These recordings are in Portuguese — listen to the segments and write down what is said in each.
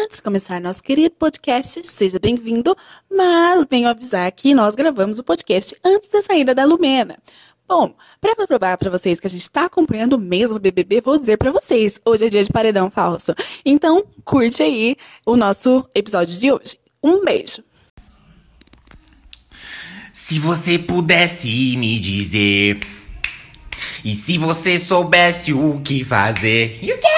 Antes de começar nosso querido podcast, seja bem-vindo, mas venho avisar que nós gravamos o podcast antes da saída da Lumena. Bom, para provar para vocês que a gente está acompanhando o mesmo BBB, vou dizer para vocês, hoje é dia de paredão falso. Então, curte aí o nosso episódio de hoje. Um beijo. Se você pudesse me dizer e se você soubesse o que fazer, e o quê?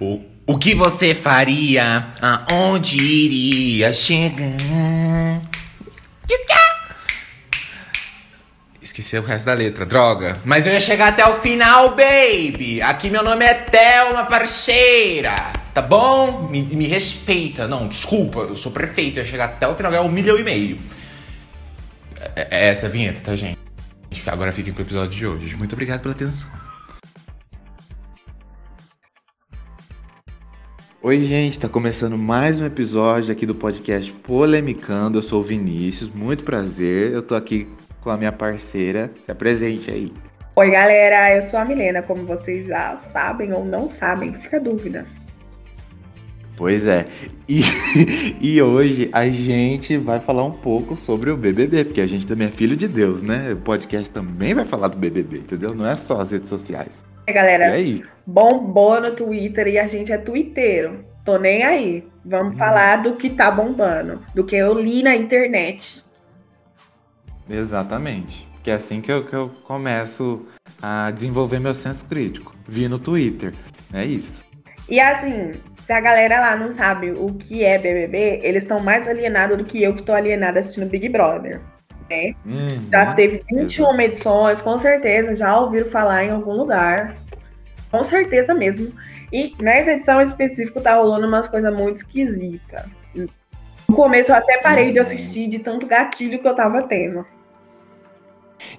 O, o que você faria? Aonde iria chegar? Esqueci o resto da letra, droga. Mas eu ia chegar até o final, baby. Aqui meu nome é Thelma, parceira. Tá bom? Me, me respeita. Não, desculpa, eu sou prefeito. Eu ia chegar até o final, ganhar um milhão e meio. É, é essa a vinheta, tá, gente? Agora fiquem com o episódio de hoje. Muito obrigado pela atenção. Oi, gente, tá começando mais um episódio aqui do podcast Polemicando. Eu sou o Vinícius, muito prazer. Eu tô aqui com a minha parceira. Se apresente aí. Oi, galera, eu sou a Milena, como vocês já sabem ou não sabem, fica a dúvida. Pois é. E, e hoje a gente vai falar um pouco sobre o BBB, porque a gente também é filho de Deus, né? O podcast também vai falar do BBB, entendeu? Não é só as redes sociais. É, galera, E é isso. Bombou no Twitter e a gente é twitteiro. Tô nem aí. Vamos Hum. falar do que tá bombando, do que eu li na internet. Exatamente. Que é assim que eu, que eu começo a desenvolver meu senso crítico. Vi no Twitter. É isso. E assim, se a galera lá não sabe o que é BBB, eles estão mais alienados do que eu que tô alienada assistindo Big Brother. Uhum. Já teve 21 edições, com certeza já ouviram falar em algum lugar. Com certeza mesmo. E nessa edição em específico tá rolando umas coisas muito esquisitas. No começo eu até parei de assistir de tanto gatilho que eu tava tendo.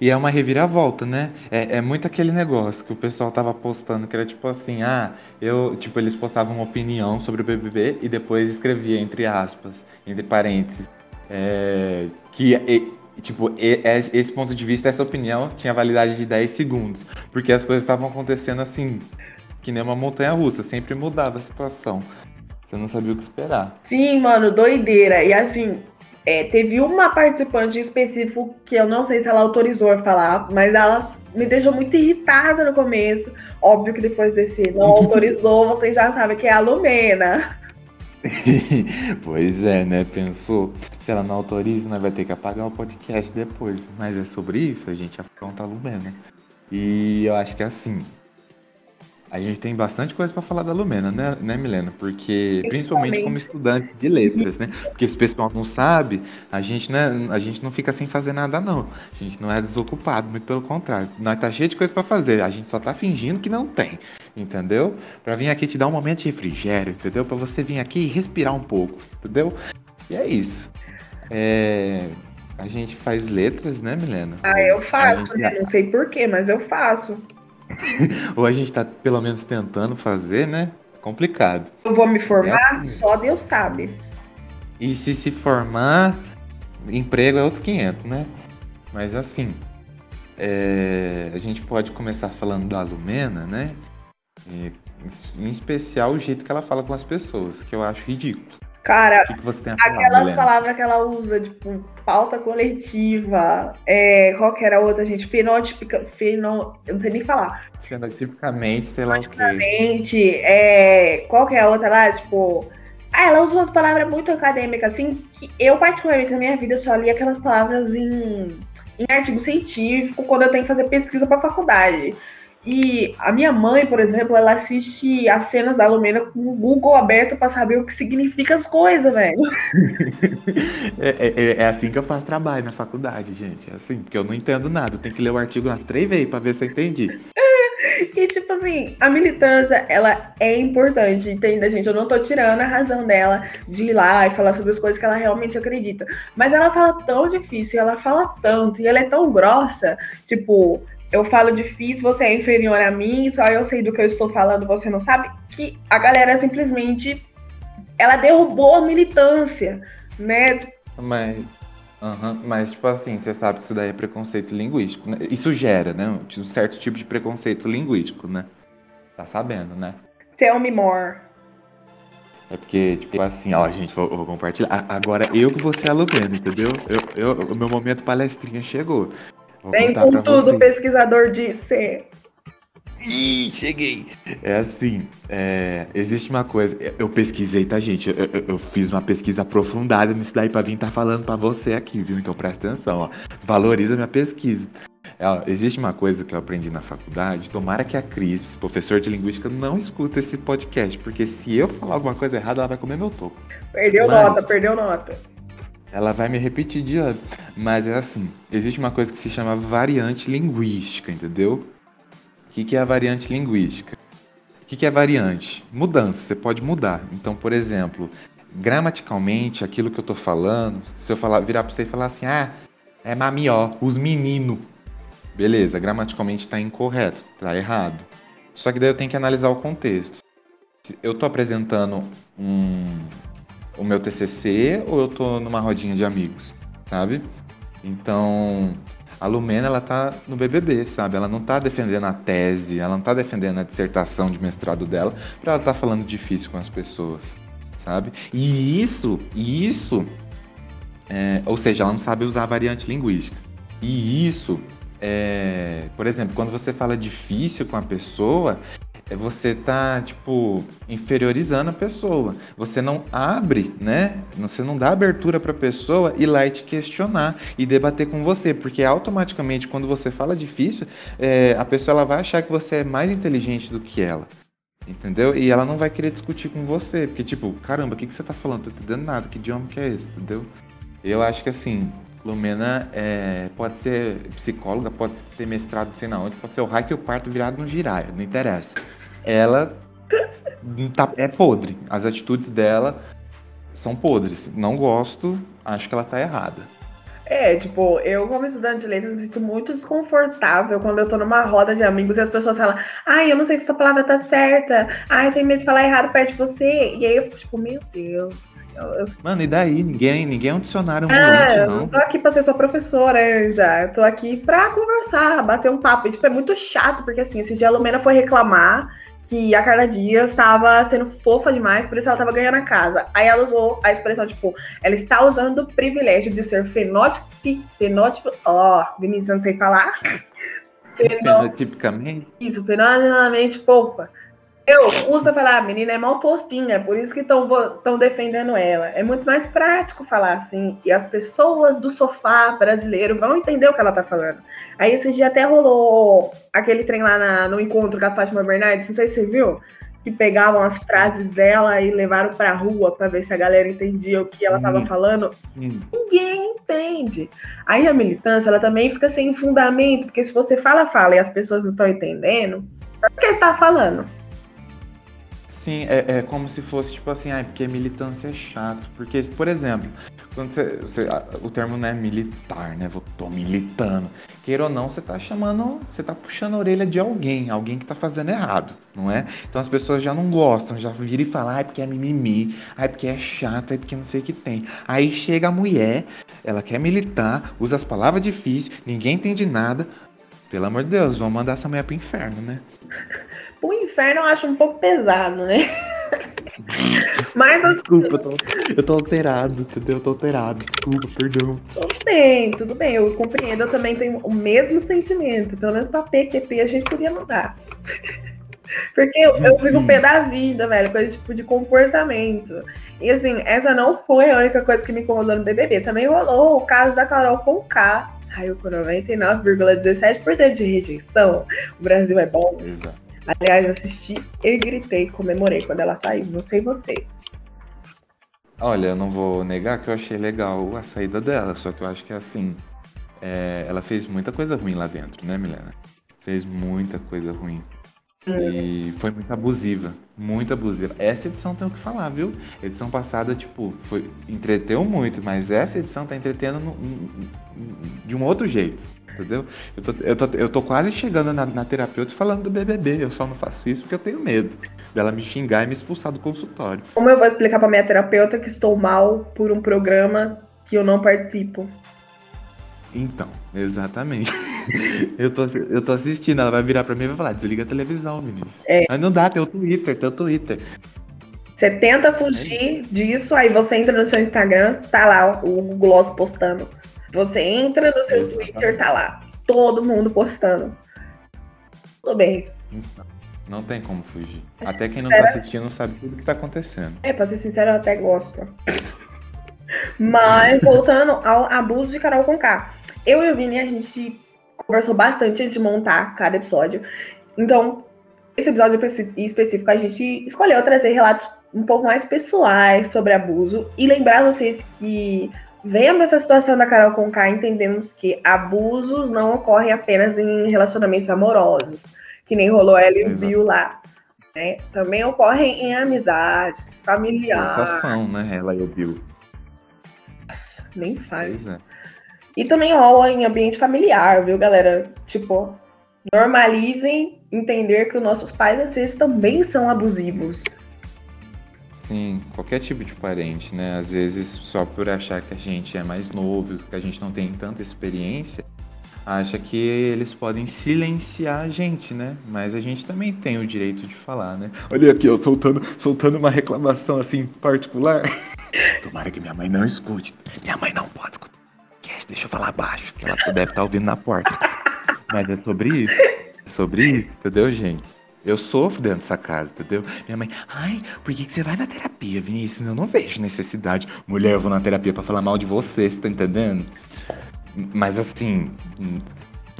E é uma reviravolta, né? É, é muito aquele negócio que o pessoal tava postando, que era tipo assim, ah, eu, tipo, eles postavam uma opinião sobre o BBB e depois escrevia entre aspas, entre parênteses, é, que, e- tipo, es- esse ponto de vista, essa opinião tinha validade de 10 segundos, porque as coisas estavam acontecendo assim, que nem uma montanha russa, sempre mudava a situação. Você não sabia o que esperar. Sim, mano, doideira. E assim, é, teve uma participante em específico que eu não sei se ela autorizou a falar, mas ela me deixou muito irritada no começo. Óbvio que depois desse não autorizou, vocês já sabem que é a Lumena. pois é, né? Pensou. Se ela não autoriza, nós vai ter que apagar o podcast depois. Mas é sobre isso, a gente afronta a Lumena. E eu acho que é assim. A gente tem bastante coisa pra falar da Lumena, né, né, Milena? Porque, principalmente como estudante de letras, né? Porque se o pessoal não sabe, a gente, né, a gente não fica sem fazer nada, não. A gente não é desocupado, muito pelo contrário. Nós tá cheio de coisa pra fazer, a gente só tá fingindo que não tem, entendeu? Pra vir aqui te dar um momento de refrigério, entendeu? Pra você vir aqui e respirar um pouco, entendeu? E é isso. É, A gente faz letras, né, Milena? Ah, eu faço, gente- né? Não sei porquê, mas eu faço. Ou a gente tá pelo menos tentando fazer, né? Complicado. Eu vou me formar, É só Deus sabe. E se se formar, emprego é outros 500, né? Mas assim, é, a gente pode começar falando da Lumena, né? E, em especial o jeito que ela fala com as pessoas, que eu acho ridículo. Cara, que, que falar, aquelas Milena? palavras que ela usa, tipo, pauta coletiva, é, qual que era a outra, gente? Fenotípica, feno, eu não sei nem falar. Sendo tipicamente, sei lá o quê. É, qual que é a outra lá, tipo... Ah, ela usa umas palavras muito acadêmicas, assim, que eu, particularmente, na minha vida, só li aquelas palavras em, em artigo científico, quando eu tenho que fazer pesquisa pra faculdade. E a minha mãe, por exemplo, ela assiste as cenas da Lumena com o Google aberto pra saber o que significa as coisas, velho. É, é- é assim que eu faço trabalho na faculdade, gente. É assim, porque eu não entendo nada. Tenho que ler o artigo umas três vezes pra ver se eu entendi. E, tipo assim, a militância, ela é importante, entende, gente? Eu não tô tirando a razão dela de ir lá e falar sobre as coisas que ela realmente acredita. Mas ela fala tão difícil, ela fala tanto, e ela é tão grossa. Tipo, eu falo difícil, você é inferior a mim, só eu sei do que eu estou falando, você não sabe. Que a galera simplesmente. Ela derrubou a militância, né? Mas, aham, mas, tipo assim, você sabe que isso daí é preconceito linguístico, né? Isso gera, né? Um certo tipo de preconceito linguístico, né? Tá sabendo, né? Tell me more. É porque, tipo assim, ó, gente, vou, vou compartilhar. Agora eu que vou ser a Lumena, entendeu? Eu, eu, o meu momento palestrinha chegou. Vem com tudo, o pesquisador disse. Ih, cheguei! É assim, é, existe uma coisa. eu- Eu pesquisei, tá, gente? Eu, eu- eu fiz uma pesquisa aprofundada nisso daí pra vir estar falando pra você aqui, viu? Então presta atenção, ó. Valoriza minha pesquisa. É, ó, existe uma coisa que eu aprendi na faculdade. Tomara que a Cris, professor de linguística, não escuta esse podcast, porque se eu falar alguma coisa errada, ela vai comer meu toco. Perdeu Mas- nota, perdeu nota. Ela vai me repetir de ano. Mas é assim, existe uma coisa que se chama variante linguística, entendeu? O que, que é a variante linguística? O que, que é variante? Mudança, você pode mudar. Então, por exemplo, gramaticalmente, aquilo que eu tô falando, se eu falar, virar pra você e falar assim, ah, é mamió, os meninos. Beleza, gramaticalmente tá incorreto, tá errado. Só que daí eu tenho que analisar o contexto. Eu tô apresentando um, o meu TCC ou eu tô numa rodinha de amigos, sabe? Então, a Lumena, ela tá no BBB, sabe? Ela não tá defendendo a tese, ela não tá defendendo a dissertação de mestrado dela, pra ela tá falando difícil com as pessoas, sabe? E isso, isso, é, ou seja, ela não sabe usar a variante linguística. E isso, é, por exemplo, quando você fala difícil com a pessoa, você tá, tipo, inferiorizando a pessoa. Você não abre, né? Você não dá abertura pra pessoa ir lá e te questionar e debater com você, porque automaticamente quando você fala difícil, é, a pessoa ela vai achar que você é mais inteligente do que ela. Entendeu? E ela não vai querer discutir com você, porque tipo, caramba, o que, que você tá falando? Tô entendendo nada, que idioma que é esse, entendeu? Eu acho que assim, Lumena é, pode ser psicóloga, pode ter mestrado não sei na onde, pode ser o raio que eu parto virado no giraia, não interessa. Ela tá- é podre. As atitudes dela são podres. Não gosto, acho que ela tá errada. É, tipo, eu como estudante de letras me sinto muito desconfortável quando eu tô numa roda de amigos e as pessoas falam, ai, eu não sei se essa palavra tá certa, ai, eu tenho medo de falar errado perto de você. E aí eu fico tipo, meu Deus, eu, eu Mano, e daí? Ninguém, ninguém é um dicionário Ah, ambulante, eu não. não tô aqui pra ser sua professora, já. Eu tô aqui pra conversar, bater um papo. E, tipo, é muito chato, porque assim, esse dia a Lumena foi reclamar que a Carla Dias estava sendo fofa demais, por isso ela tava ganhando a casa. Aí ela usou a expressão, tipo, ela está usando o privilégio de ser fenótipo. Fenótipo. Ó, Vinícius, eu não sei falar. Fenotipicamente. isso, fenomenalmente fofa. Eu uso pra falar, a menina é mal fofinha, por isso que estão defendendo ela. É muito mais prático falar assim. E as pessoas do sofá brasileiro vão entender o que ela tá falando. Aí esse dia até rolou aquele trem lá na- no encontro com a Fátima Bernardes, não sei se você viu, que pegavam as frases dela e levaram pra rua pra ver se a galera entendia o que ela tava Hum. falando Hum, ninguém entende. Aí a militância, ela também fica sem fundamento, porque se você fala, fala e as pessoas não estão entendendo, por que você tá falando? Sim, é, é como se fosse tipo assim, ah, porque militância é chato. Porque, por exemplo, quando você, você- o termo não é militar, né? Vou tô militando. Queira ou não, você tá chamando, você tá puxando a orelha de alguém, alguém que tá fazendo errado, não é? Então as pessoas já não gostam, já viram e falam, ah, é porque é mimimi, é porque é chato, é porque não sei o que tem. Aí chega a mulher, ela quer militar, usa as palavras difíceis, ninguém entende nada. Pelo amor de Deus, vamos mandar essa mulher pro inferno, né? O inferno eu acho um pouco pesado, né? Mas assim, Desculpa, eu tô, eu tô alterado, entendeu? Eu tô alterado. Desculpa, perdão. tudo bem, tudo bem, eu compreendo, eu também tenho o mesmo sentimento. Pelo menos pra PQP a gente podia mudar. Porque eu, eu fico pé da vida, velho, coisa tipo de comportamento. E assim, essa não foi a única coisa que me incomodou no BBB. Também rolou o caso da Carol Conká. Saiu com 99,17% de rejeição. O Brasil é bom. Exato. Aliás, assisti e gritei, comemorei quando ela saiu. Não sei você. Olha, eu não vou negar que eu achei legal a saída dela, só que eu acho que assim, é, ela fez muita coisa ruim lá dentro, né, Milena? Fez muita coisa ruim. E foi muito abusiva, muito abusiva. Essa edição tem o que falar, viu? Edição passada, tipo, foi, entreteu muito, mas essa edição tá entretendo no- de um outro jeito, entendeu? Eu tô, eu tô, eu tô quase chegando na, na terapeuta falando do BBB, eu só não faço isso porque eu tenho medo dela me xingar e me expulsar do consultório. Como eu vou explicar pra minha terapeuta que estou mal por um programa que eu não participo? Então, exatamente. eu, tô, eu tô assistindo, ela vai virar pra mim e vai falar, desliga a televisão, Vinícius. É. Mas não dá, tem o Twitter, tem o Twitter. Você tenta fugir disso, aí você entra no seu Instagram, tá lá o Gloss postando. Você entra no seu Exatamente. Twitter, tá lá. Todo mundo postando. Tudo bem. Não tem como fugir. Até quem não tá assistindo sabe tudo que tá acontecendo. É, pra ser sincero, eu até gosto. Mas, voltando ao abuso de Carol Conká. Eu e o Vini, a gente conversou bastante antes de montar cada episódio. Então, esse episódio específico, a gente escolheu trazer relatos um pouco mais pessoais sobre abuso. E lembrar vocês que, vendo essa situação da Carol Conká, entendemos que abusos não ocorrem apenas em relacionamentos amorosos. Que nem rolou ela e o. Bill lá. né? Também ocorrem em amizades, familiares. Sensação, né? Ela e o Bill. Nem faz. É. E também rola em ambiente familiar, viu, galera? Tipo, normalizem entender que os nossos pais às vezes também são abusivos. Sim, qualquer tipo de parente, né? Às vezes, só por achar que a gente é mais novo, que a gente não tem tanta experiência, acha que eles podem silenciar a gente, né? Mas a gente também tem o direito de falar, né? Olha aqui, eu soltando, soltando uma reclamação assim particular. Tomara que minha mãe não escute. Minha mãe não pode escutar. Deixa eu falar baixo, que ela deve estar ouvindo na porta. Mas é sobre isso. É sobre isso, entendeu, gente? Eu sofro dentro dessa casa, entendeu? Minha mãe, ai, por que, que você vai na terapia, Vinícius? Eu não vejo necessidade. Mulher, eu vou na terapia pra falar mal de você, você tá entendendo? Mas assim,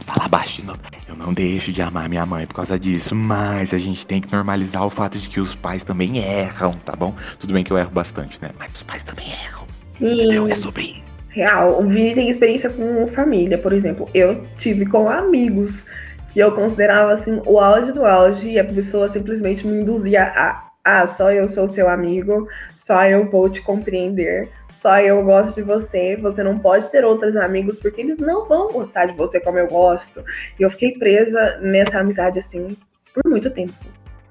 falar baixo de novo. Eu não deixo de amar minha mãe por causa disso, mas a gente tem que normalizar o fato de que os pais também erram, tá bom? Tudo bem que eu erro bastante, né? Mas os pais também erram, entendeu? Sim, É sobre isso. real. O Vini tem experiência com família, por exemplo. Eu tive com amigos que eu considerava assim o auge do auge e a pessoa simplesmente me induzia a ah, só eu sou seu amigo, só eu vou te compreender, só eu gosto de você, você não pode ter outros amigos porque eles não vão gostar de você como eu gosto. E eu fiquei presa nessa amizade assim por muito tempo.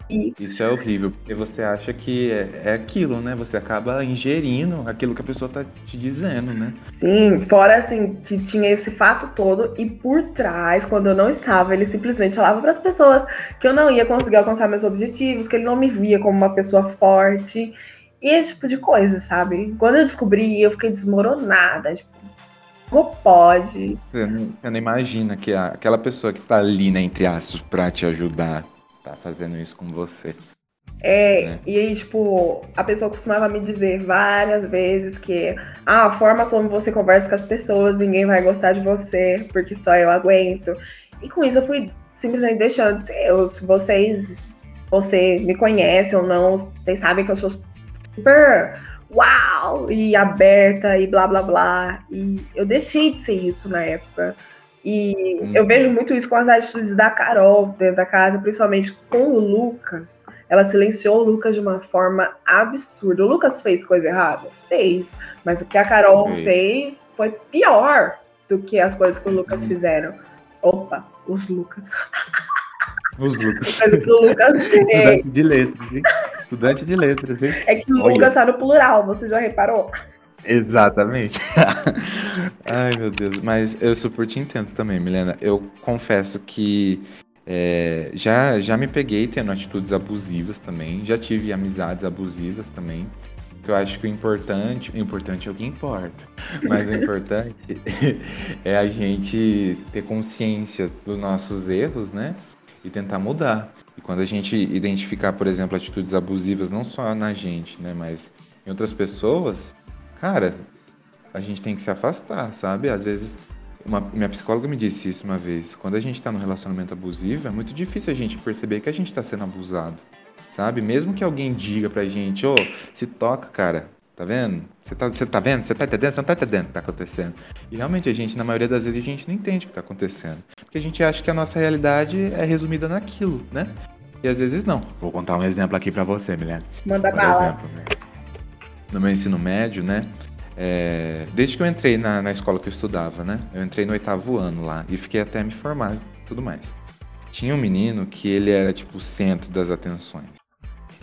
E Isso é horrível, porque você acha que é, é aquilo, né? Você acaba ingerindo aquilo que a pessoa tá te dizendo, né? Sim, fora assim, que tinha esse fato todo, e por trás, quando eu não estava, ele simplesmente falava para as pessoas que eu não ia conseguir alcançar meus objetivos, que ele não me via como uma pessoa forte, e esse tipo de coisa, sabe? Quando eu descobri, eu fiquei desmoronada, tipo, como pode? Você não, você não imagina que a- aquela pessoa que tá ali, né, entre aspas, pra te ajudar, tá fazendo isso com você. É, É. e aí, tipo, a pessoa costumava me dizer várias vezes que ah, a forma como você conversa com as pessoas, ninguém vai gostar de você, porque só eu aguento. E com isso eu fui simplesmente deixando eu. Se vocês, você me conhece ou não, vocês sabem que eu sou super uau e aberta e blá blá blá. E eu deixei de ser isso na época. E Hum. eu vejo muito isso com as atitudes da Carol dentro da casa, principalmente com o Lucas. Ela silenciou o Lucas de uma forma absurda. O Lucas fez coisa errada? Fez. Mas o que a Carol Fez. fez foi pior do que as coisas que o Lucas Uhum. fizeram. Opa, os Lucas. Os Lucas. Mas o que o Lucas fez Estudante de letras, hein? Estudante de letras, hein? é que o Olha. Lucas tá no plural, você já reparou? Exatamente. Ai, meu Deus. Mas eu super te entendo também, Milena. Eu confesso que é, já, já me peguei tendo atitudes abusivas também. Já tive amizades abusivas também. Eu acho que o importante, o importante é o que importa. Mas o importante é a gente ter consciência dos nossos erros, né? E tentar mudar. E quando a gente identificar, por exemplo, atitudes abusivas, não só na gente, né? Mas em outras pessoas, cara, a gente tem que se afastar, sabe? Às vezes, uma- minha psicóloga me disse isso uma vez. Quando a gente tá num relacionamento abusivo, é muito difícil a gente perceber que a gente tá sendo abusado, sabe? Mesmo que alguém diga pra gente, ô, se toca, cara, tá vendo? Você tá, você tá vendo? Você tá entendendo? Você não tá entendendo o que tá acontecendo. E realmente a gente, na maioria das vezes, a gente não entende o que tá acontecendo. Porque a gente acha que a nossa realidade é resumida naquilo, né? E às vezes não. Vou contar um exemplo aqui pra você, Milena. Manda Por bala. exemplo, né? No meu ensino médio, né? é, desde que eu entrei na, na escola que eu estudava, né? Eu entrei no oitavo ano lá e fiquei até me formar e tudo mais. Tinha um menino que ele era tipo o centro das atenções.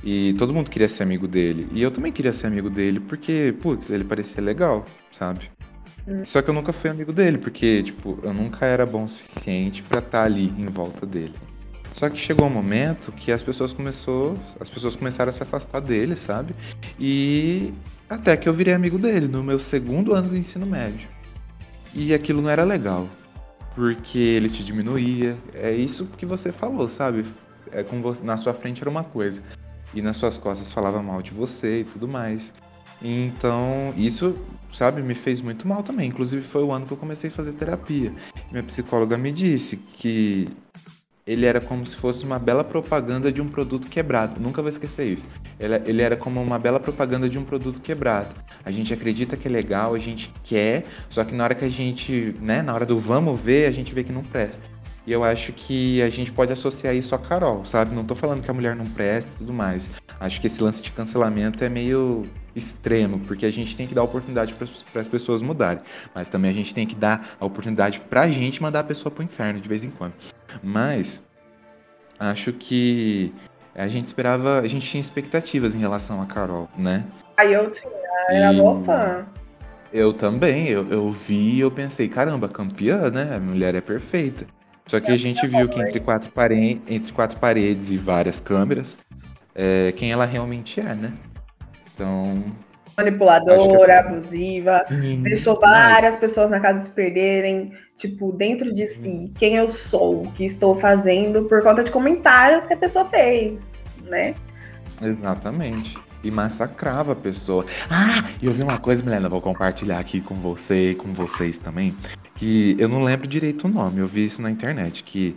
E todo mundo queria ser amigo dele. E eu também queria ser amigo dele porque, putz, ele parecia legal, sabe? Só que eu nunca fui amigo dele, porque, tipo, eu nunca era bom o suficiente pra estar ali em volta dele. Só que chegou um momento que as pessoas começou, as pessoas começaram a se afastar dele, sabe? E até que eu virei amigo dele no meu segundo ano do ensino médio. E aquilo não era legal, porque ele te diminuía. É isso que você falou, sabe? É com você, na sua frente era uma coisa e nas suas costas falava mal de você e tudo mais. Então, isso, sabe, me fez muito mal também. Inclusive, foi o ano que eu comecei a fazer terapia. Minha psicóloga me disse que ele era como se fosse uma bela propaganda de um produto quebrado. Nunca vou esquecer isso. Ele era como uma bela propaganda de um produto quebrado. A gente acredita que é legal, a gente quer, só que na hora que a gente, né, na hora do vamos ver, a gente vê que não presta. E eu acho que a gente pode associar isso a Carol, sabe? Não tô falando que a mulher não presta e tudo mais. Acho que esse lance de cancelamento é meio extremo, porque a gente tem que dar oportunidade para as pessoas mudarem. Mas também a gente tem que dar a oportunidade para a gente mandar a pessoa pro inferno de vez em quando. Mas acho que a gente esperava, a gente tinha expectativas em relação a Carol, né? Aí eu tinha, era e... fã. Eu também, eu, eu vi e eu pensei, caramba, campeã, né? A mulher é perfeita. Só que a gente viu que entre quatro, pare... entre quatro paredes e várias câmeras, é quem ela realmente é, né? Então. Manipuladora, é... abusiva, Sim, deixou várias mas... pessoas na casa se perderem, tipo, dentro de si, quem eu sou, o que estou fazendo, por conta de comentários que a pessoa fez, né? Exatamente. E massacrava a pessoa. Ah, e eu vi uma coisa, Milena, vou compartilhar aqui com você e com vocês também que eu não lembro direito o nome, eu vi isso na internet, que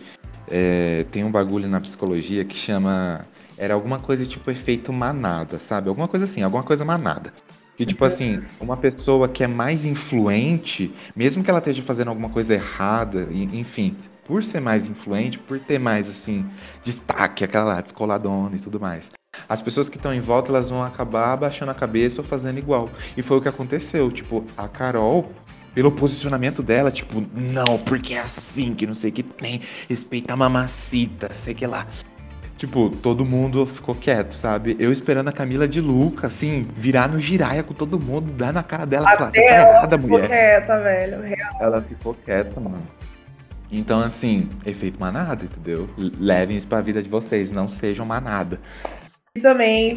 é, tem um bagulho na psicologia que chama. Era alguma coisa tipo efeito manada, sabe? Alguma coisa assim, alguma coisa manada. Que, tipo assim, uma pessoa que é mais influente, mesmo que ela esteja fazendo alguma coisa errada, enfim, por ser mais influente, por ter mais, assim, destaque, aquela lá, descoladona e tudo mais, as pessoas que estão em volta, elas vão acabar abaixando a cabeça ou fazendo igual. E foi o que aconteceu. Tipo, a Carol, pelo posicionamento dela, tipo, não, porque é assim, que não sei o que tem, respeita a mamacita, sei que lá. Tipo, todo mundo ficou quieto, sabe? Eu esperando a Camila de Luca, assim, virar no giraia com todo mundo, dar na cara dela e falar, você tá errada, mulher. Ficou quieta, velho. Real. Ela ficou quieta, mano. Então, assim, efeito manada, entendeu? Levem isso pra vida de vocês, não sejam manada. E também,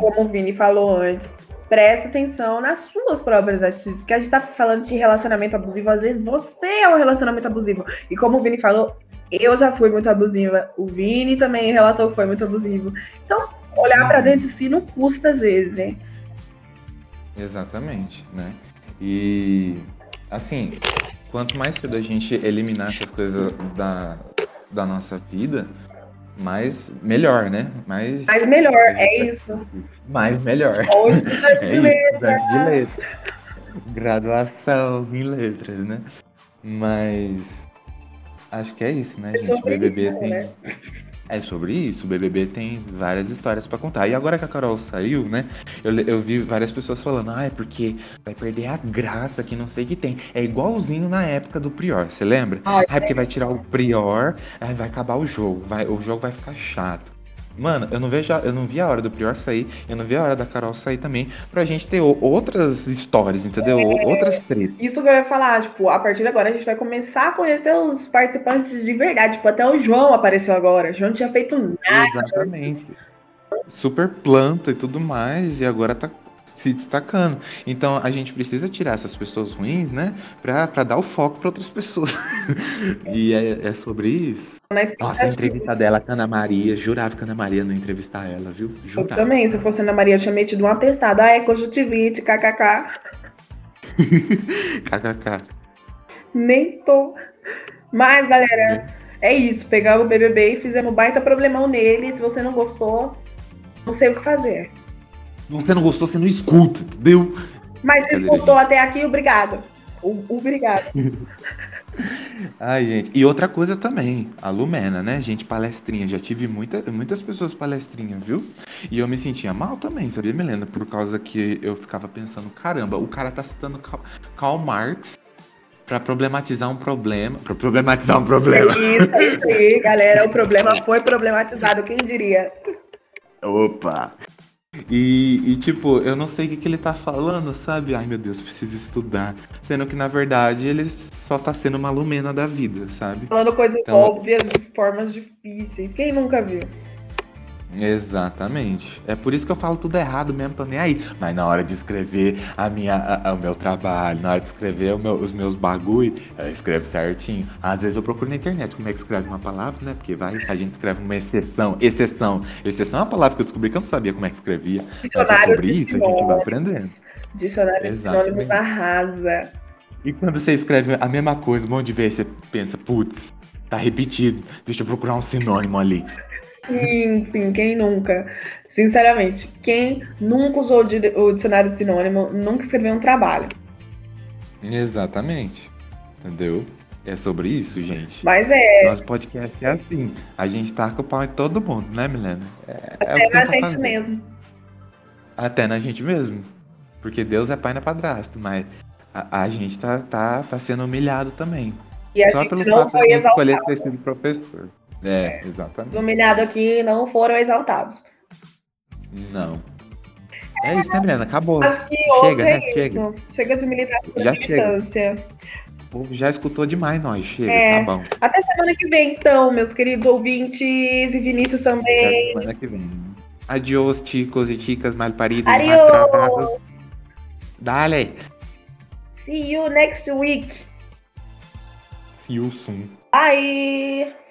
como o Vini falou antes, presta atenção nas suas próprias atitudes. Porque a gente tá falando de relacionamento abusivo, às vezes você é um relacionamento abusivo. E como o Vini falou, eu já fui muito abusiva. O Vini também relatou que foi muito abusivo. Então, olhar para dentro de si não custa às vezes, né? Exatamente, né? E assim, quanto mais cedo a gente eliminar essas coisas da, da nossa vida, mais melhor, né? Mais, mais melhor, é isso. Mais melhor. Ou estudante é de letras. de letras. Graduação em letras, né? Mas acho que é isso, né, é gente? O BBB isso, tem. Né? É sobre isso, o BBB tem várias histórias para contar. E agora que a Carol saiu, né? Eu, eu vi várias pessoas falando, ah, é porque vai perder a graça que não sei que tem. É igualzinho na época do Prior, você lembra? Ai, ah, é porque vai tirar o Prior, aí vai acabar o jogo, vai, o jogo vai ficar chato. Mano, eu não vejo, eu não vi a hora do Prior sair, eu não vi a hora da Carol sair também, pra gente ter outras histórias, entendeu? É, outras tretas. Isso que eu ia falar, tipo, a partir de agora a gente vai começar a conhecer os participantes de verdade. Tipo, até o João apareceu agora. O João não tinha feito nada. Exatamente. Super planta e tudo mais, e agora tá se destacando. Então a gente precisa tirar essas pessoas ruins, né? Pra, pra dar o foco para outras pessoas. e é, é, sobre isso. Nossa, a entrevista dela com a Ana Maria, jurava que a Ana Maria não entrevistar ela, viu? Jurava. Eu também, se fosse a Ana Maria, eu tinha metido um atestado. Ah, é conjuntivite, kkk. kkk. Nem tô. Mas, galera, é isso. Pegamos o BBB e fizemos baita problemão nele. Se você não gostou, não sei o que fazer. Você não gostou, você não escuta, entendeu? Mas se escutou até aqui, obrigado. Obrigado. Ai, gente. E outra coisa também, a Lumena, né, gente? Palestrinha. Já tive muita, muitas pessoas palestrinha, viu? E eu me sentia mal também, sabia, Melena? Por causa que eu ficava pensando, caramba, o cara tá citando Karl Marx para problematizar um problema. Para problematizar um problema. Isso, isso aí, galera. O problema foi problematizado, quem diria? Opa! E, e, tipo, eu não sei o que, que ele tá falando, sabe? Ai meu Deus, preciso estudar. Sendo que na verdade ele só tá sendo uma lumena da vida, sabe? Falando coisas Então- óbvias de formas difíceis. Quem nunca viu? Exatamente. É por isso que eu falo tudo errado mesmo, tô nem aí. Mas na hora de escrever a minha, a- a- o meu trabalho, na hora de escrever meu- os meus bagulho, eu escrevo certinho. Às vezes eu procuro na internet como é que escreve uma palavra, né? Porque vai, a gente escreve uma exceção. Exceção. Exceção é uma palavra que eu descobri que eu não sabia como é que escrevia. Mas é sobre isso, a gente vai aprendendo. Dicionário de sinônimos arrasa. E quando você escreve a mesma coisa, um monte de vezes você pensa, putz, tá repetido, deixa eu procurar um sinônimo ali. Sim, sim, quem nunca? Sinceramente, quem nunca usou o di- o dicionário sinônimo, nunca escreveu um trabalho. Exatamente. Entendeu? É sobre isso, gente. Mas é, Nosso podcast é assim. A gente taca o pau em todo mundo, né, Milena? É, é o é na gente fazer. mesmo. Até na gente mesmo. Porque Deus é pai na padrasto, mas a, a gente tá, tá, tá sendo humilhado também. E Só pelo fato de escolher ter sido professor. É, exatamente. Os humilhados aqui não foram exaltados. Não. É isso, né, Milena? Acabou. Acho que Chega, é né? Chega. isso. Chega de militar por Já chega. militância. Já escutou demais nós. Chega, É. tá bom. Até semana que vem, então, meus queridos ouvintes e Vinícius Até também. semana que vem. Adiós, chicos e chicas mal paridos. Adiós. maltratados. Dale. See you next week. See you soon. Bye!